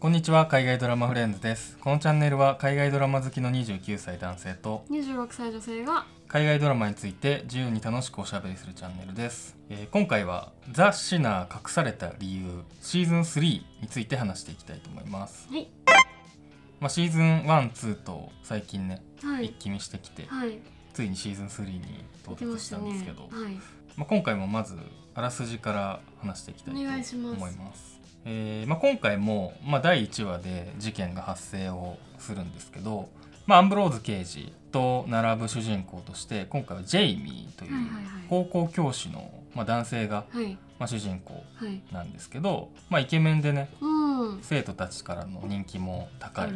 こんにちは海外ドラマフレンズです。このチャンネルは海外ドラマ好きの29歳男性と26歳女性が海外ドラマについて自由に楽しくおしゃべりするチャンネルです、えー今回はザ・シナー隠された理由シーズン3について話していきたいと思います、はい。まあ、シーズン12と最近ね、はい。一気見してきてはい。ついにシーズン3に到達し行きましたんですけど、はい。まあ、今回もまずあらすじから話していきたいと思います。えーまあ、今回も、まあ、第1話で事件が発生をするんですけど、まあ、アンブローズ刑事と並ぶ主人公として今回はジェイミーという高校教師の、まあ、男性が、はいまあ、主人公はい。なんですけど、まあ、イケメンでねうん。生徒たちからの人気も高い。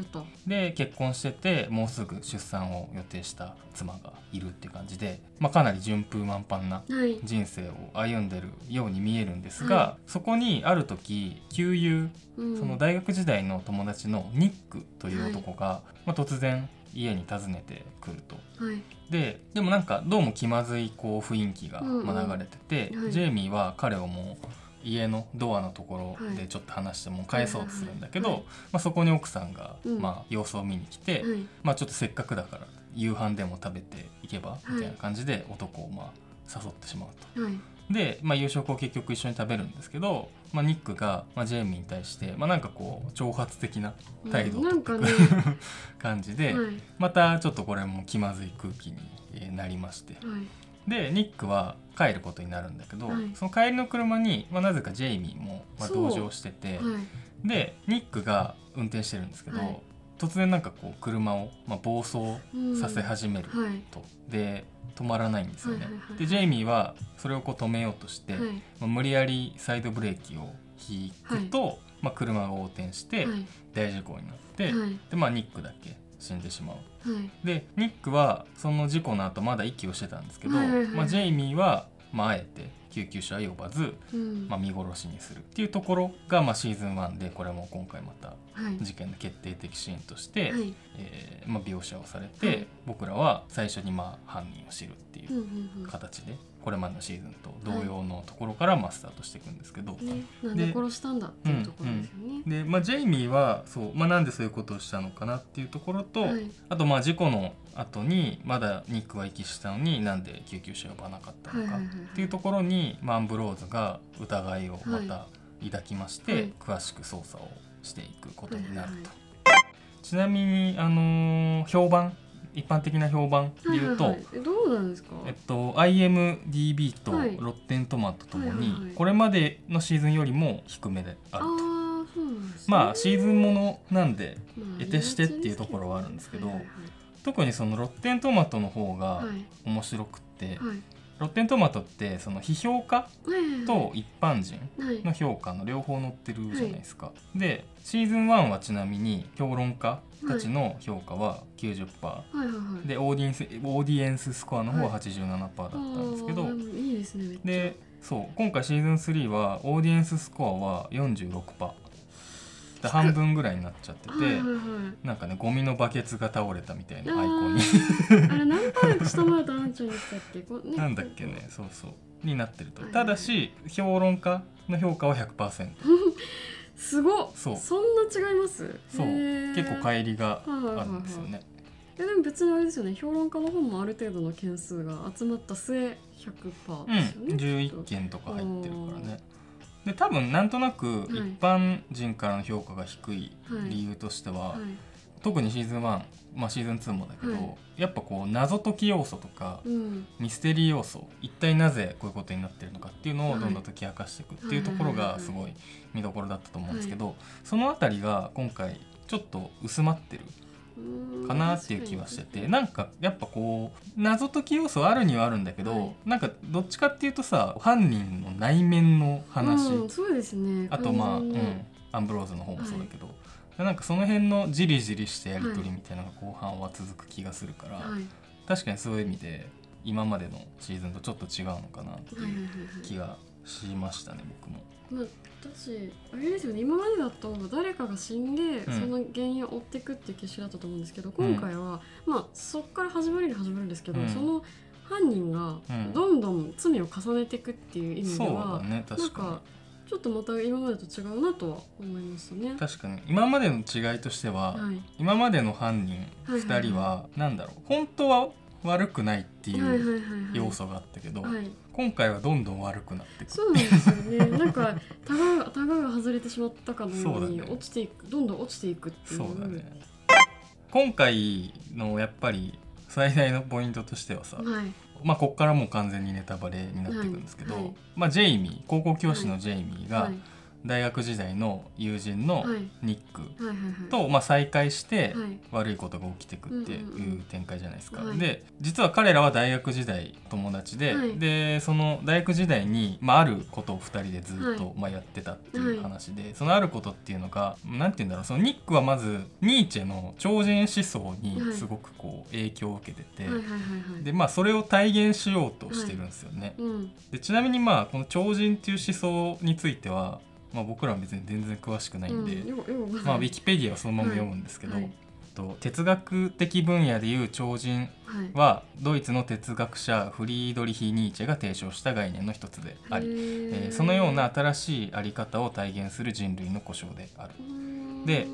で結婚しててもうすぐ出産を予定した妻がいるっていう感じで、まあ、かなり順風満帆なはい。人生を歩んでるように見えるんですが、はそこにある時旧友うん。その大学時代の友達のニックという男が、まあ、突然家に訪ねてくると。はい。ででもなんかどうも気まずいこう雰囲気が流れてて、はい。ジェイミーは彼をもう家のドアのところはい。でちょっと話してもう返そうとするんだけど、はいはいまあ、そこに奥さんが、うん。まあ、様子を見に来て、はい。まあ、ちょっとせっかくだから夕飯でも食べていけばみたいな感じで男をまあ誘ってしまうと。はいで、まあ、夕食を結局一緒に食べるんですけど、まあ、ニックが、まあ、ジェイミーに対して、まあ、なんかこう挑発的な態度をうんなんか取ってくね。る 感じで、はい。またちょっとこれも気まずい空気にえーなりまして。はい。でニックは帰ることになるんだけど、はい。その帰りの車に、まあ、なぜかジェイミーも、まあ、同乗しててはい。でニックが運転してるんですけど、はい突然なんかこう車を、まあ、暴走うんさせ始めるはい。と、で止まらないんですよね。はいはいはいでジェイミーはそれをこう止めようとして、はい。まあ、無理やりサイドブレーキを引くと、まあ、車が横転してはい。大事故になって、はい。でまあ、ニックだけ死んでしまう。はい。でニックはその事故の後まだ息をしてたんですけど、はいはいはいまあ、ジェイミーは、まあ、あえて救急車は呼ばず、うん。まあ、見殺しにするっていうところが、まあ、シーズン1でこれも今回またはい。事件の決定的シーンとして、はい。えーまあ、描写をされて、はい。僕らは最初にまあ犯人を知るっていううんうんうん。形でこれまでのシーズンと同様のところからまあスタートしていくんですけど、ねなんで殺したんだっていうところですよね。で、まあ、ジェイミーはそう、まあ、なんでそういうことをしたのかなっていうところと、はい。あとまあ事故の後にまだニックは息したのになんで救急車呼ばなかったのかはいはいはいはい。っていうところに、まあ、アンブローズが疑いをまた抱きまして、はい。詳しく捜査をしていくことになると。はいはい。ちなみに、あのー評判一般的な評判で言うと、はいはいはい。えどうなんですか？えっと、IMDB とロはい。ッテントマトともに、はいはいはい。これまでのシーズンよりも低めでああると。あね。まあシーズンものなんでまあ得てしてっていうところはあるんですけどはいはい特にそのロッテントマトの方がはいはい。面白くって、はいロッテントマトってその批評家はいと一般人はい。の評価の両方載ってるじゃないですか。でシーズン1はちなみに評論家たちの評価は90%、はいはいはい。でオーディエンスオーディエンススコアの方ははい。87%だったんですけど、あーでもいいですねそう今回シーズン3はオーディエンススコアは46%で半分ぐらいになっちゃってて、はいはいはい。なんかねゴミのバケツが倒れたみたいなアイコンに下回るとアンチョンでしたっけこう。ねなんだっけね。そうそう。になってると。はい。ただし評論家の評価は100% すごっ。そう。そんな違います？そう。結構乖離がはいはいはいはい。あるんですよね。いやでも別にあれですよね。評論家の本もある程度の件数が集まった末100%ですようん。ね、11件とか入ってるからね。で多分なんとなく一般人からの評価が低い。理由としては、はい特にシーズン1、まあ、シーズン2もだけど、はい。やっぱこう謎解き要素とかうん。ミステリー要素一体なぜこういうことになってるのかっていうのをはい。どんどん解き明かしていくっていうところはいはいはいはいがすごい見どころだったと思うんですけど、そのあたりが今回ちょっと薄まってるかなっていう気はしててなんかやっぱこう謎解き要素あるにはあるんだけど、はい。なんかどっちかっていうとさ犯人の内面の話、うん、そうですね。あとまあ、うん、アンブローズの方もそうだけど、なんかその辺のじりじりしたやり取りはいみたいなのが後半は続く気がするから、はい。確かにそういう意味で今までのシーズンとちょっと違うのかなってはいはいはいいうはい気がしましたね僕も。まあ、私あれですよね今までだと誰かが死んで、うん。その原因を追っていくっていう形式だったと思うんですけど今回は、まあそこから始まりに始まるんですけど、うん。その犯人がうん。どんどん罪を重ねていくっていう意味でそうは、だねなんかちょっとまた今までと違うなとは思いますね。確かに。今までの違いとしては、はい。今までの犯人はい2人はなんだろう。本当は悪くないってはいう要素があったけど、はい、今回はどんどん悪くなってそうなんですよね。なんかタガがタガが外れてしまったかのように落ちていく、どんどん落ちていくっていう。そうだね。今回のやっぱり最大のポイントとしてはさ、はいまあこっからもう完全にネタバレになっていくんですけど、はい。はい。まあジェイミー高校教師のジェイミーがはい大学時代の友人のはい。ニックとまあ再会してはい。悪いことが起きてくっていう展開じゃないですか。はい。で実は彼らは大学時代友達で、はい。でその大学時代に、まあ、あることを2人でずっと、はい。まあ、やってたっていう話で、そのあることっていうのがなんて言うんだろうそのニックはまずニーチェの超人思想にはい。すごくこう影響を受けてて。でまあ、それを体現しようとしてるんですよね、うん。でちなみにまあこの超人っていう思想については、まあ、僕らは別に全然詳しくないんで、うんまあ、ウィキペディアをそのまま読むんですけど、はい。はいと哲学的分野でいう超人はドイツの哲学者フリードリヒ・ニーチェが提唱した概念の一つであり、えーそのような新しい在り方を体現する人類の故障である。で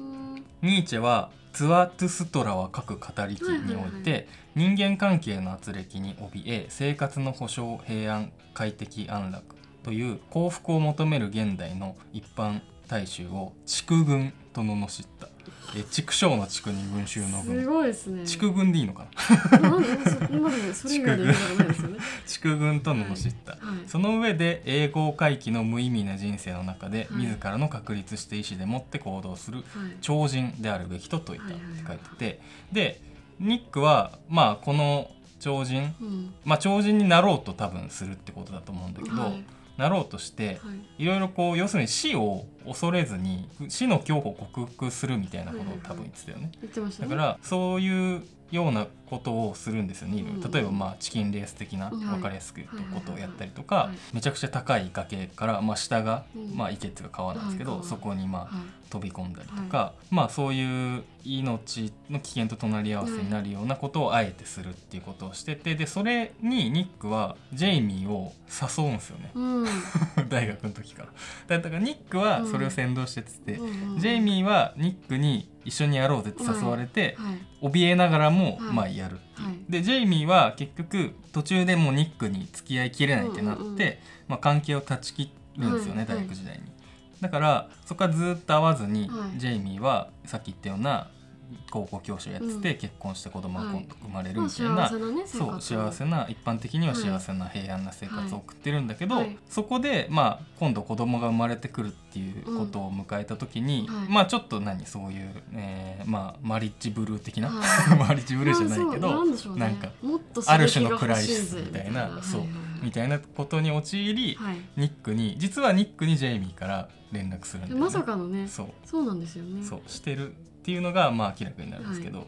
ニーチェは「ツアトゥストラは各語り記」において、はい人間関係の圧力に怯え生活の保障平安快適安楽という幸福を求める現代の一般大衆を畜軍と罵った。え畜生の畜に群衆のす軍ごいですね。畜軍でいいのかな？畜軍。と罵った、はい。その上で英語回帰の無意味な人生の中で、はい。自らの確立して意思でもって行動するはい。超人であるべきと説いたってはいはいはい。書いてて。でニックはまあこの超人うん。まあ超人になろうと多分するってことだと思うんだけど、はいなろうとしてはいいろいろこう要するに死を恐れずに死の恐怖を克服するみたいなことを多分言ってたよね。ね。だからそういうようなことをするんですよね例えばまあチキンレース的なはい分かりやすくことをやったりとかはい。めちゃくちゃ高い崖からまあ下がうん。まあ池っていうか川なんですけどそこにまあはい。飛び込んだりとかまあそういう命の危険と隣り合わせになるようなことをあえてするっていうことをしててでそれにニックはジェイミーを誘うんですよね。うん。大学の時から。だからニックはそれを先導してってジェイミーはニックに一緒にやろうぜって誘われて、はい。怯えながらも、はい。まあやるっていう、はい。でジェイミーは結局途中でもうニックに付き合いきれないってなって、まあ、関係を断ち切るんですよね、はい。大学時代に。だからそこからずっと会わずに、はい。ジェイミーはさっき言ったような高校教師をやってて、うん。結婚して子供がはい。生まれるまあみたいな、そう幸せな一般的には幸せな平安な生活を送ってるんだけど、はい。そこで、まあ、今度子供が生まれてくるっていうことを迎えた時に、まあちょっと何そういう、えーまあ、マリッジブルー的な、はマリッジブルーじゃないけど、なんかもっとある種のクライシスみたいなはそうみたいなことに陥り、はい。ニックに実はニックにジェイミーから連絡するんだよね。まさかのね。そう。そうなんですよね。そうしてるっていうのがまあ明らかになるんですけど、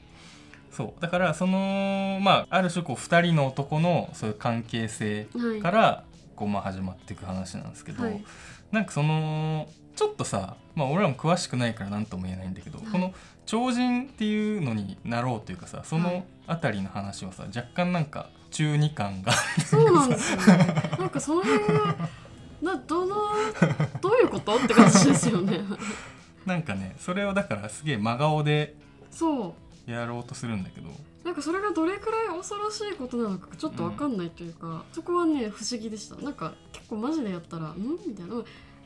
そう。だからそのまあある種こう2人の男のそういう関係性はい。からこうまあ始まっていく話なんですけど、はい。なんかそのちょっとさまあ俺らも詳しくないから何とも言えないんだけど、はい。この超人っていうのになろうというかさその辺りの話はさ若干なんか中二感がそうなんですよね。なんかその辺はなどのどういうこと？って感じですよねなんかねそれをだからすげえ真顔でそう。やろうとするんだけど。なんかそれがどれくらい恐ろしいことなのかちょっとわかんないというか、そこはね不思議でした。なんか結構マジでやったら「ん?」みたいな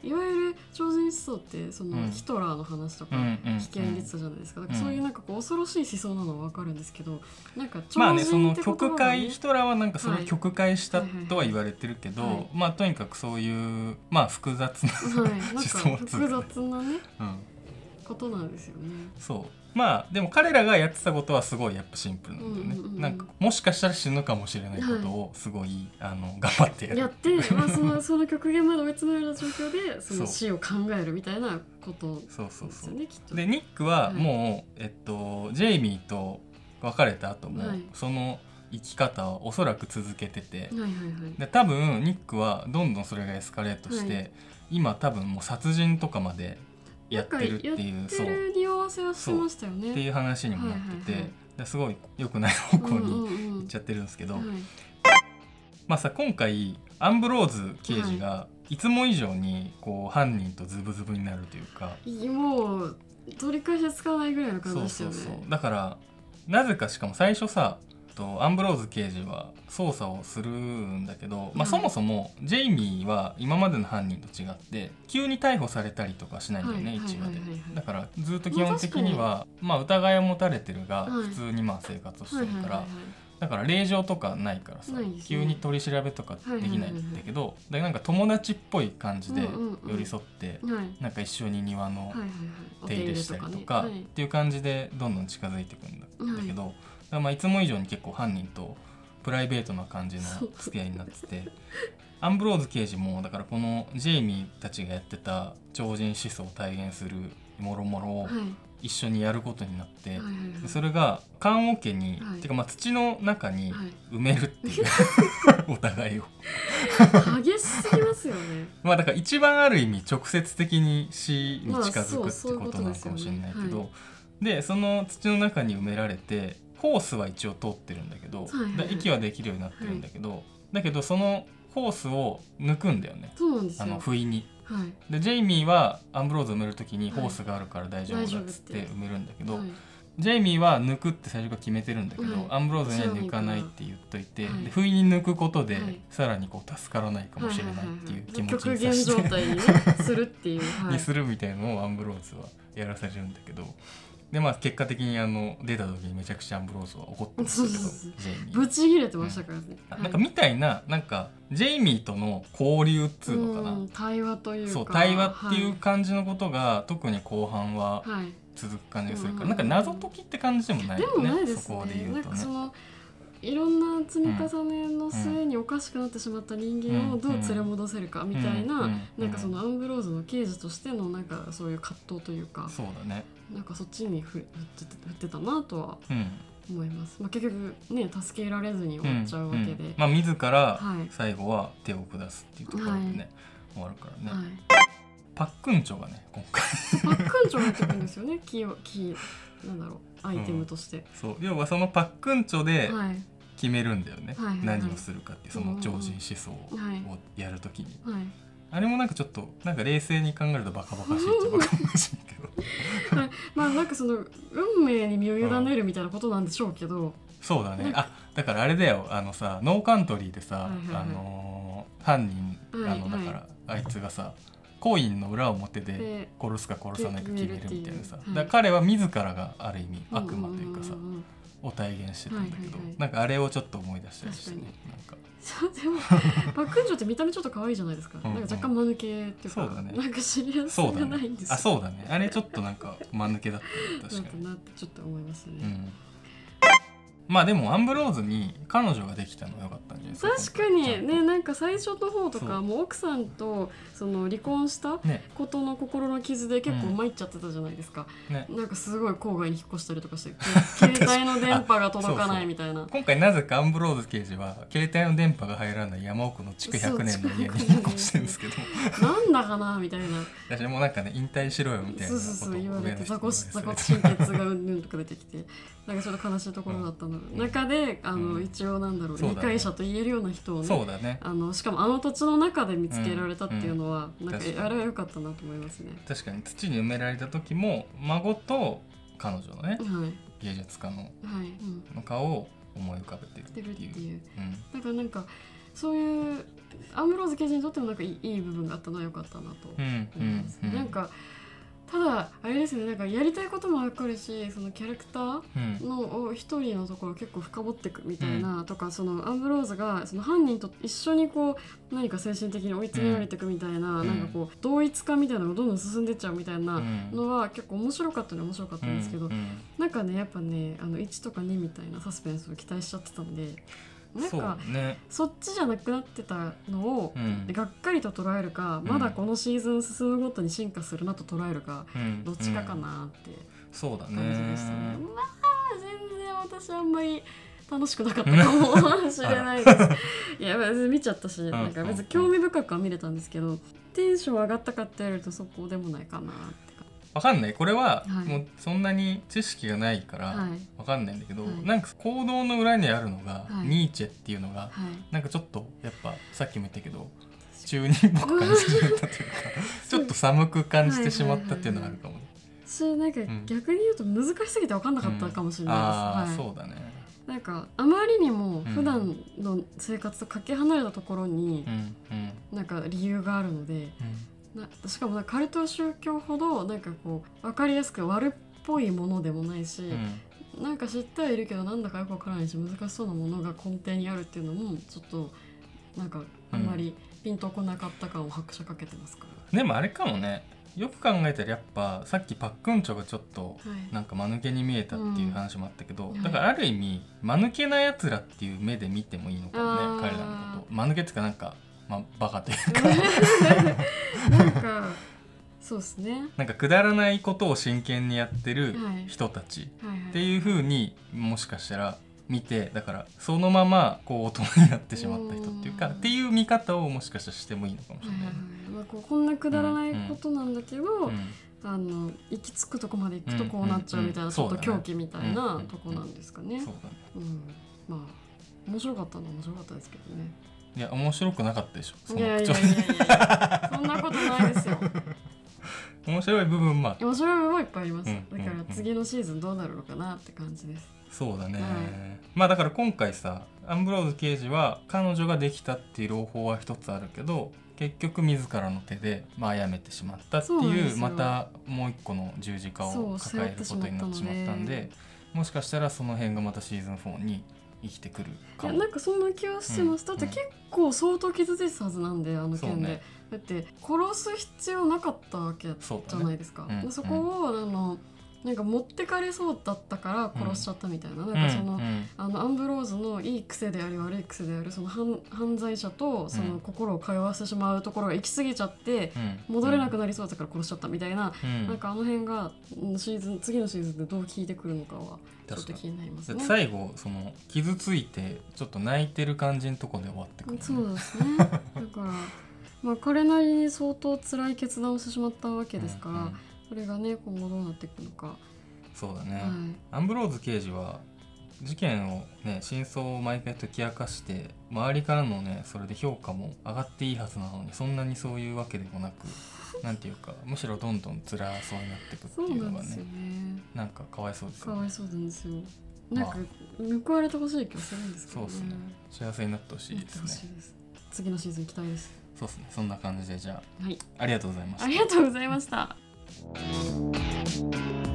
いわゆる超人思想ってその、うん。ヒトラーの話とか、危険言ってたじゃないですか,、ん。そういうなんかこう恐ろしい思想なのはわかるんですけどなんか超まあねその曲が解ねヒトラーはなんかそれをはい。曲解したとは言われてるけど、はいはい。まあとにかくそういうまあ複雑な、はい、思か想か複雑なねうん、ことなんですよね。そうまあでも彼らがやってたことはすごいやっぱシンプルなんだよね、うんうんうん。なんかもしかしたら死ぬかもしれないことをすごい、あの頑張ってやる。やって、まあ、そのその極限まで追い詰められた状況で そのそう。死を考えるみたいなことそうそうですそう。よねきっと。でニックははい。もう、えっとジェイミーと別れた後も、はい。その生き方はおそらく続けてて、はいはいはい。で多分ニックはどんどんそれがエスカレートして、はい。今多分もう殺人とかまでやってるっていうそうる匂わせはしてましたよね。っていう話にもなってて、はいはいはい。ですごい良くない方向にうんうんうん。行っちゃってるんですけど、はい。まあさ今回アンブローズ刑事がいつも以上にこう犯人とズブズブになるというかいもう取り返しつかないぐらいの感じそうでしたよね。そうそう。だからなぜかしかも最初さとアンブローズ刑事は捜査をするんだけど、まあ、はいそもそもジェイミーは今までの犯人と違って急に逮捕されたりとかしないんだよね、はいでだからずっと基本的には、まあ、疑いを持たれてるがはい。普通にまあ生活をしてるから、だから令状とかないからさ、急に取り調べとかできないんだけど、でなんか友達っぽい感じで寄り添って、はい。なんか一緒に庭の手入れしたりとかっていう感じでどんどん近づいていくんだだけど、まあいつも以上に結構犯人とプライベートな感じの付き合いになってて。アンブローズ刑事もだからこのジェイミーたちがやってた超人思想を体現するもろもろをはい。一緒にやることになって、それが棺桶に、はい。てかまあ土の中にはい。埋めるっていう お互いを。激しすぎますよね。まあだから一番ある意味直接的に死にまあ近づくってことなのかもしれないけど、でその土の中に埋められてホースは一応通ってるんだけど、はい息はできるようになってるんだけど、だけどそのホースを抜くんだよね。そうなんですよ。あの不意に。はい。でジェイミーはアンブローズを埋める時にはい。ホースがあるから大丈夫だっつってて。埋めるんだけど、はい。ジェイミーは抜くって最初から決めてるんだけど、はい。アンブローズには抜かないって言っといて、はい。で不意に抜くことで、はい。さらにこう助からないかもしれないっていう気持ち極にさ限状せて態にねするっていう、はい、にするみたいなのをアンブローズはやらされるんだけどでまあ結果的にあの出た時にめちゃくちゃアンブローズは怒ってましたけどそうそうそう。ジェイミー。ブチ切れてましたからね、あなんかみたいななんかジェイミーとの交流っつうのかな、うん対話というか。そう対話っていう感じのことが、特に後半ははい、はい続く感じがするから、うんなんか謎解きって感じでもないでよねもないですそこでねなん言うとね。かそのいろんな積み重ねの末におかしくなってしまった人間をどう連れ戻せるかみたいな、うん。うん。なんかそのアンブローズの刑事としてのなんかそういう葛藤というか。そうだね、なんかそっちに振って振ってたなとはうん。思います、まあ、結局ね助けられずに終わっちゃうわけで、ん。まあ自らはい。最後は手を下すっていうところでね、はい。終わるからね、はい。パックンチョがね今回。パックンチョ入ってくるんですよね。キーをキーなんだろう。アイテムとして、そう。要はそのパックンチョではい。決めるんだよね、はいはいはい。何をするかっていうその超人思想をはい。やるときに、はい。あれもなんかちょっとなんか冷静に考えるとバカバカしいっちゃバカバカしいまあなんかその運命に身を委ねるみたいなことなんでしょうけど、そうだね。あだからあれだよ。あのさノーカントリーでさ、あのー犯人、はいあのだから、あいつがさコインの裏表でで殺すか殺さないか決めるみたいなさ、だから彼は自らがある意味悪魔というかさ、を体現してたんだけど、はいはいはい。なんかあれをちょっと思い出したりしてねなんか。そうでもパックンチョって見た目ちょっと可愛いじゃないですか。うん。うんなんか若干間抜けっていうか、そうだね。なんかシリアスそうだがないんですよ。ね。あそうだね。あれちょっとなんか間抜けだったねだっ確かに、たなってちょっと思いますね。うん、まあでもアンブローズに彼女ができたのは良かったんじゃないですか確かに。ねなんか最初の方とかもう奥さんとその離婚したねことの心の傷で結構うん参っちゃってたじゃないですか、ね。なんかすごい郊外に引っ越したりとかして 携帯の電波が届かないみたいな。今回なぜかアンブローズ刑事は携帯の電波が入らない山奥の築100年の家に引っ越してるんですけど。なんだかなみたいな。私もなんかね引退しろよみたいなそうことをそうそう言われて座上の人に骨座骨言われ。て神経痛がうんぬんとか出てきて。なんかちょっと悲しいところだったの、ん中であの、うん。一応なんだろうね。理解者と言えるような人をねそうだね。あのしかもあの土地の中で見つけられたっていうのは、なんか確かに。あれは良かったなと思いますね。確かに。土に埋められた時も孫と彼女のねはい。芸術家のはい、うん、の顔を思い浮かべてるって出るっていう。だからなんかそういうアンブローズ刑事にとってもなんかいい部分があったのは良かったなとうん思います、うんなんかただあれですねなんかやりたいことも分かるしそのキャラクターうん。のを一人のところを結構深掘っていくみたいな、とかそのアンブローズがその犯人と一緒にこう何か精神的に追い詰められていくみたいな、うん。なんかこう同一化みたいなのがどんどん進んでっちゃうみたいなうん。のは結構面白かったのは面白かったんですけど、うんうんなんかねやっぱねあの1とか2みたいなサスペンスを期待しちゃってたんでなんかね。そっちじゃなくなってたのをう、ん。がっかりと捉えるか、うん。まだこのシーズン進むごとに進化するなと捉えるか、うん。どっちかかなってそうだ感じでしたね。ねまあ全然私あんまり楽しくなかったかもしれないです。いや別に見ちゃったし、なんか別に興味深くは見れたんですけど、テンション上がったかって言われるとそこでもないかなって。感わかんない。これははい。もうそんなに知識がないからはい。わかんないんだけど、はい。なんか行動の裏にあるのが、はい。ニーチェっていうのがはい。なんかちょっとやっぱさっきも言ったけど 中二っぽく感じてしまったというか ちょっと寒く感じてしまったっていうのがあるかもね。しなんかん。逆に言うと難しすぎて分かんなかったかもしれないです、ああ、はい。そうだね。なんかあまりにも普段の生活とかけ離れたところにうん。うん。なんか理由があるのでなしかもカルト宗教ほどなんかこう分かりやすく悪っぽいものでもないし、うん。なんか知ってはいるけどなんだかよくわからないし難しそうなものが根底にあるっていうのもちょっとなんかあんまりピンとこなかった感を拍車かけてますかでもあれかもね。よく考えたらやっぱさっきパックンチョがちょっとら、はい、なんか間抜けに見えたっていう話もあったけど、うん。だからある意味間抜けなやつらっていう目で見てもいいのかもね彼らのこと。間抜けっていうかなんか、まあ、バカというか。なんかそうですね。なんかくだらないことを真剣にやってるはい。人たちっていう風にもしかしたら見てだからそのままこう大人になってしまった人っていうかうん。っていう見方をもしかしたらしてもいいのかもしれない。まあ、こうこんなくだらないことなんだけど、うん。あの行き着くとこまで行くとこうなっちゃうみたいな、うんうん。ちょっと狂気みたいなとこなんですかね。うん、まあ面白かったのは面白かったですけどね。いや面白くなかったでしょ。そいやいやいやいや。そんなことないですよ。面白い部分もある面白い部分はいっぱいあります。うんだから次のシーズンどうなるのかなって感じです。そうだね、はい。まあだから今回さアンブローズ刑事は彼女ができたっていう朗報は一つあるけど結局自らの手でまあ殺めてしまったっていうまたもう一個の十字架を抱えることになってしまったんでもしかしたらその辺がまたシーズン4に生きてくるいかもやなんかそんな気はしてます。うんだって結構相当傷ついてたはずなんであの件で。ねだって殺す必要なかったわけじゃないですか。うんでそこを、あのなんか持ってかれそうだったから殺しちゃったみたいな、なんかその、うん。うんあのアンブローズのいい癖であり悪い癖であるその犯犯罪者とその心を通わせてしまうところが行き過ぎちゃってうん。戻れなくなりそうだから殺しちゃったみたいな、うん。なんかあの辺がうんシーズン次のシーズンでどう効いてくるのかはちょっと気になりますね。最後その傷ついてちょっと泣いてる感じのとこで終わってくる、そうですね。だから、まあ、彼なりに相当辛い決断をしてしまったわけですから、うんうんそれがね今後どうなっていくのか、そうだね、はい、アンブローズ刑事は事件をね真相を毎回解き明かして周りからのねそれで評価も上がっていいはずなのにそんなにそういうわけでもなくなんていうかむしろどんどん辛そうになっていくっていうのがねね。なんかかわいそうですよね。かわいそうなんですよ。まあ。なんか報われてほしい気がするんですけどそうですね。幸せになってほしいですね。次のシーズン期待です。そうですね。そんな感じでじゃはい。あありがとうございました。ありがとうございました Thank you.